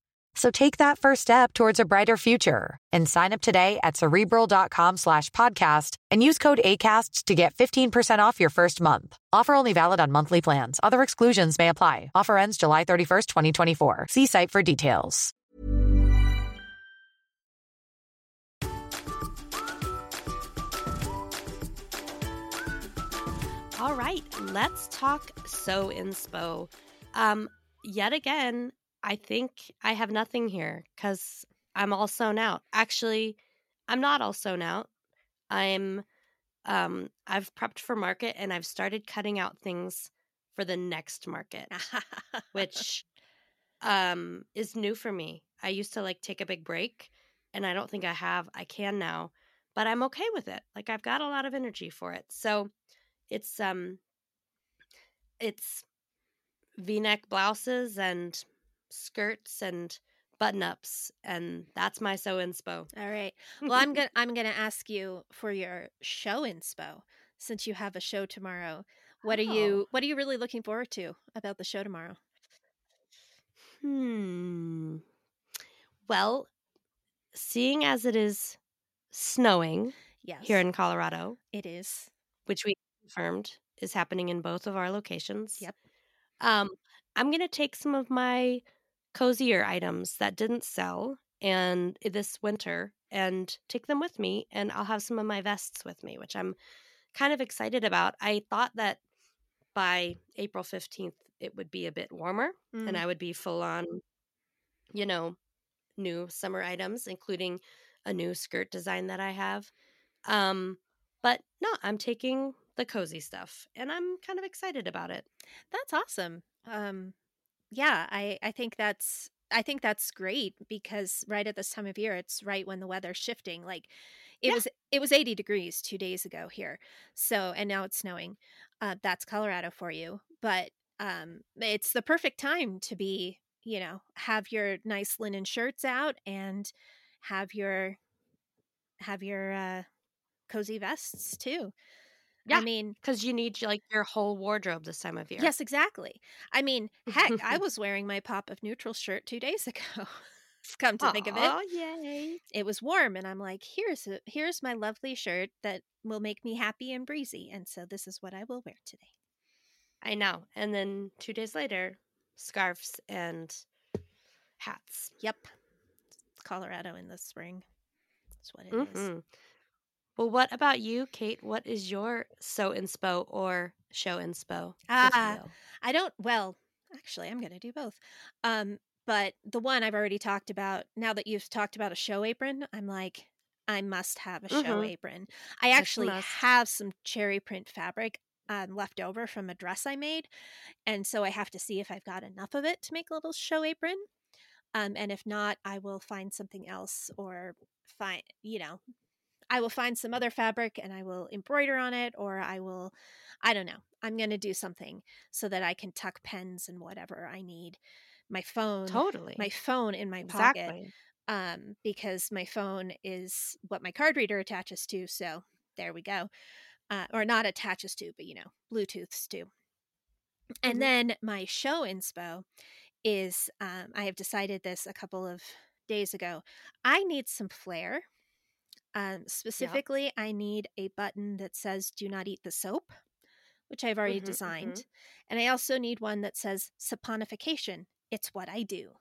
S3: So take that first step towards a brighter future and sign up today at cerebral.com slash podcast and use code ACAST to get 15% off your first month. Offer only valid on monthly plans. Other exclusions may apply. Offer ends July 31st, 2024. See site for details.
S2: all right let's talk sew inspo um yet again i think i have nothing here because i'm all sewn out actually i'm not all sewn out i'm um i've prepped for market and i've started cutting out things for the next market which um is new for me. I used to like take a big break and I don't think I have. I can now, but I'm okay with it. Like I've got a lot of energy for it. So it's um it's V-neck blouses and skirts and button-ups and that's my sew inspo.
S1: All right. Well, I'm gonna I'm gonna ask you for your show inspo since you have a show tomorrow. What are
S2: Oh.
S1: you What are you really looking forward to about the show tomorrow?
S2: Hmm. Well, seeing as it is snowing
S1: Yes,
S2: here in Colorado,
S1: it is.
S2: which we confirmed is happening in both of our locations.
S1: Yep.
S2: Um, I'm gonna take some of my cozier items that didn't sell and this winter and take them with me and I'll have some of my vests with me, which I'm kind of excited about. I thought that by April 15th it would be a bit warmer and
S1: Mm.
S2: I would be full on, you know, new summer items, including a new skirt design that I have. Um, but no, I'm taking the cozy stuff and I'm kind of excited about it.
S1: That's awesome. Um, yeah, I I think that's I think that's great because right at this time of year, it's right when the weather's shifting. Like it
S2: Yeah.
S1: was it was 80 degrees two days ago here, so and now it's snowing. Uh, that's Colorado for you, but um, it's the perfect time to be you know have your nice linen shirts out and have your have your uh, cozy vests too.
S2: Yeah.
S1: I mean,
S2: Because you need like your whole wardrobe this time of year.
S1: Yes, exactly. I mean, heck, I was wearing my Pop of Neutral shirt two days ago. Come to think of it,
S2: Oh, yay.
S1: it was warm, and I'm like, here's a, here's my lovely shirt that will make me happy and breezy, and so this is what I will wear today.
S2: I know. And then two days later, scarves and hats.
S1: Yep, it's Colorado in the spring. That's what it is.
S2: Mm-hmm. Well, what about you, Kate? What is your sew inspo or show inspo?
S1: Ah,
S2: will?
S1: I don't. Well, actually, I'm going to do both. Um, but the one I've already talked about. Now that you've talked about a show apron, I'm like, I must have a show
S2: Mhm.
S1: apron. I actually have some cherry print fabric um, left over from a dress I made, and so I have to see if I've got enough of it to make a little show apron. Um, and if not, I will find something else or find, you know, I will find some other fabric and I will embroider on it, or I will, I don't know. I'm going to do something so that I can tuck pens and whatever I need. My phone,
S2: Totally.
S1: my phone in my pocket, um, because my phone is what my card reader attaches to. So there we go. Uh, or not attaches to, but you know, Bluetooths to. And
S2: Mhm.
S1: then my show inspo is um, I have decided this a couple of days ago. I need some flair. Um, specifically, I need a button that says "Do not eat the soap," which I've already
S2: Mhm,
S1: designed,
S2: mhm.
S1: and I also need one that says "Saponification." It's what I do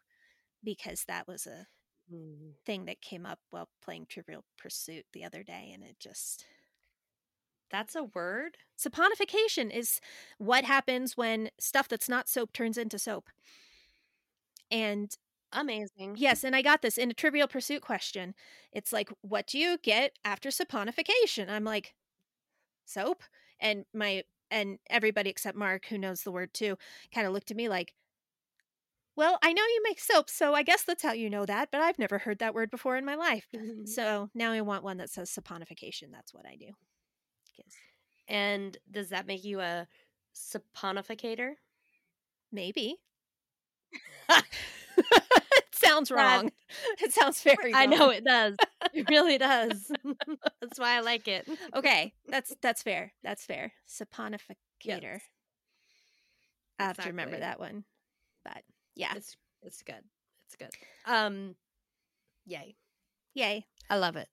S1: because that was a
S2: Mm.
S1: thing that came up while playing Trivial Pursuit the other day, and it just
S2: That's a word.
S1: saponification is what happens when stuff that's not soap turns into soap. And
S2: Amazing.
S1: yes, and I got this in a Trivial Pursuit question. It's like, what do you get after saponification? I'm like, soap, and my and everybody except Mark, who knows the word too, kind of looked at me like. Well, I know you make soap, so I guess that's how you know that, but I've never heard that word before in my life. So now I want one that says saponification. That's what I do. 'Cause
S2: and does that make you a saponificator?
S1: Maybe. sounds
S2: That-
S1: wrong. It sounds very
S2: I know it does. It really does. That's why I like it.
S1: Okay, that's that's fair. That's fair. Saponificator. I have to remember that one. But yeah.
S2: It's it's good. It's good. Um yay.
S1: Yay.
S2: I love it.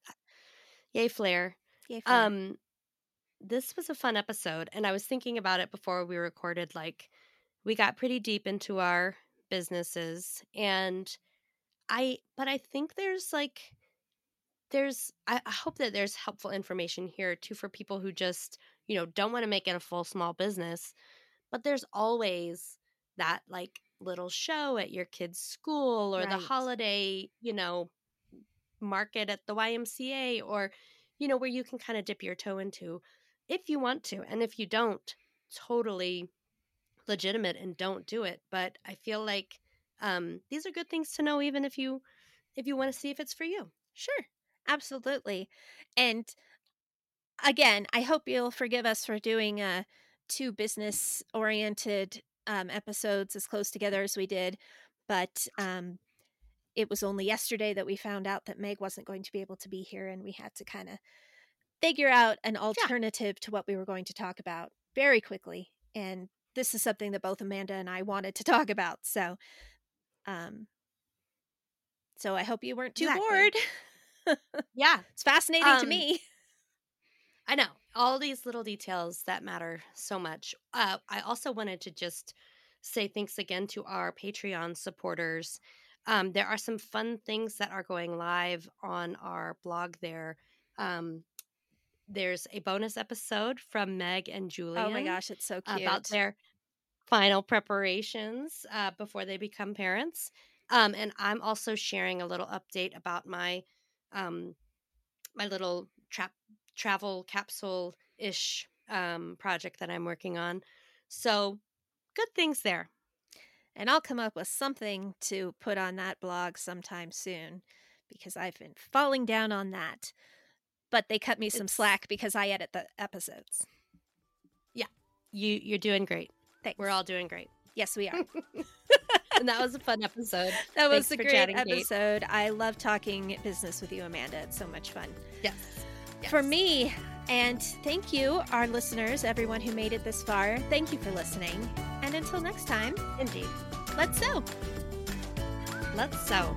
S2: Yay Flair.
S1: Yay. it.
S2: Um this was a fun episode and I was thinking about it before we recorded like we got pretty deep into our businesses and I but I think there's like there's I, I hope that there's helpful information here too for people who just, you know, don't want to make it a full small business. But there's always that like little show at your kid's school or the holiday, you know, market at the YMCA or you know where you can kind of dip your toe into if you want to and if you don't totally legitimate and don't do it but i feel like um these are good things to know even if you if you want to see if it's for you
S1: Sure. Absolutely. And again, I hope you'll forgive us for doing uh two business oriented um episodes as close together as we did, but um it was only yesterday that we found out that Meg wasn't going to be able to be here and we had to kind of figure out an alternative to what we were going to talk about very quickly. And this is something that both Amanda and I wanted to talk about. So um so I hope you weren't too
S2: Exactly.
S1: bored.
S2: yeah
S1: It's fascinating to
S2: Um,
S1: me.
S2: I know all these little details that matter so much. Uh, I also wanted to just say thanks again to our Patreon supporters. Um, there are some fun things that are going live on our blog there. Um, there's a bonus episode from Meg and Julian
S1: Oh my gosh, it's so cute.
S2: about their final preparations uh, before they become parents. Um, and I'm also sharing a little update about my um, my little trap travel capsule ish um, project that I'm working on. So good things there.
S1: and I'll come up with something to put on that blog sometime soon because I've been falling down on that. But they cut me some
S2: It's-
S1: slack because I edit the episodes.
S2: Yeah, you you're doing great.
S1: Thanks.
S2: We're all doing great.
S1: yes, we are.
S2: And that was a fun episode.
S1: That was a great
S2: chatting, Kate.
S1: episode. I love talking business with you, Amanda. It's so much fun.
S2: Yes.
S1: For me, and thank you, our listeners, everyone who made it this far. Thank you for listening. And until next time,
S2: Indeed.
S1: let's sew.
S2: Let's sew.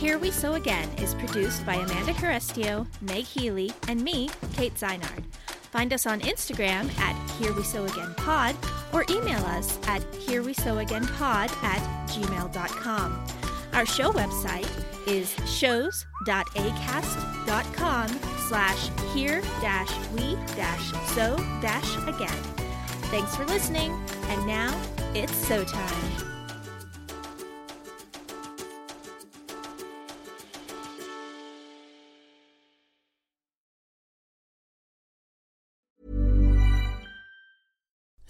S1: Here We Sew Again is produced by Amanda Carestio, Meg Healy, and me, Kate Zeinard. Find us on Instagram at Here We Sew Again Pod or email us at Here We Sew Again Pod at gmail.com. Our show website is shows.acast.com slash here dash we dash sew dash again. Thanks for listening, and now it's sew time.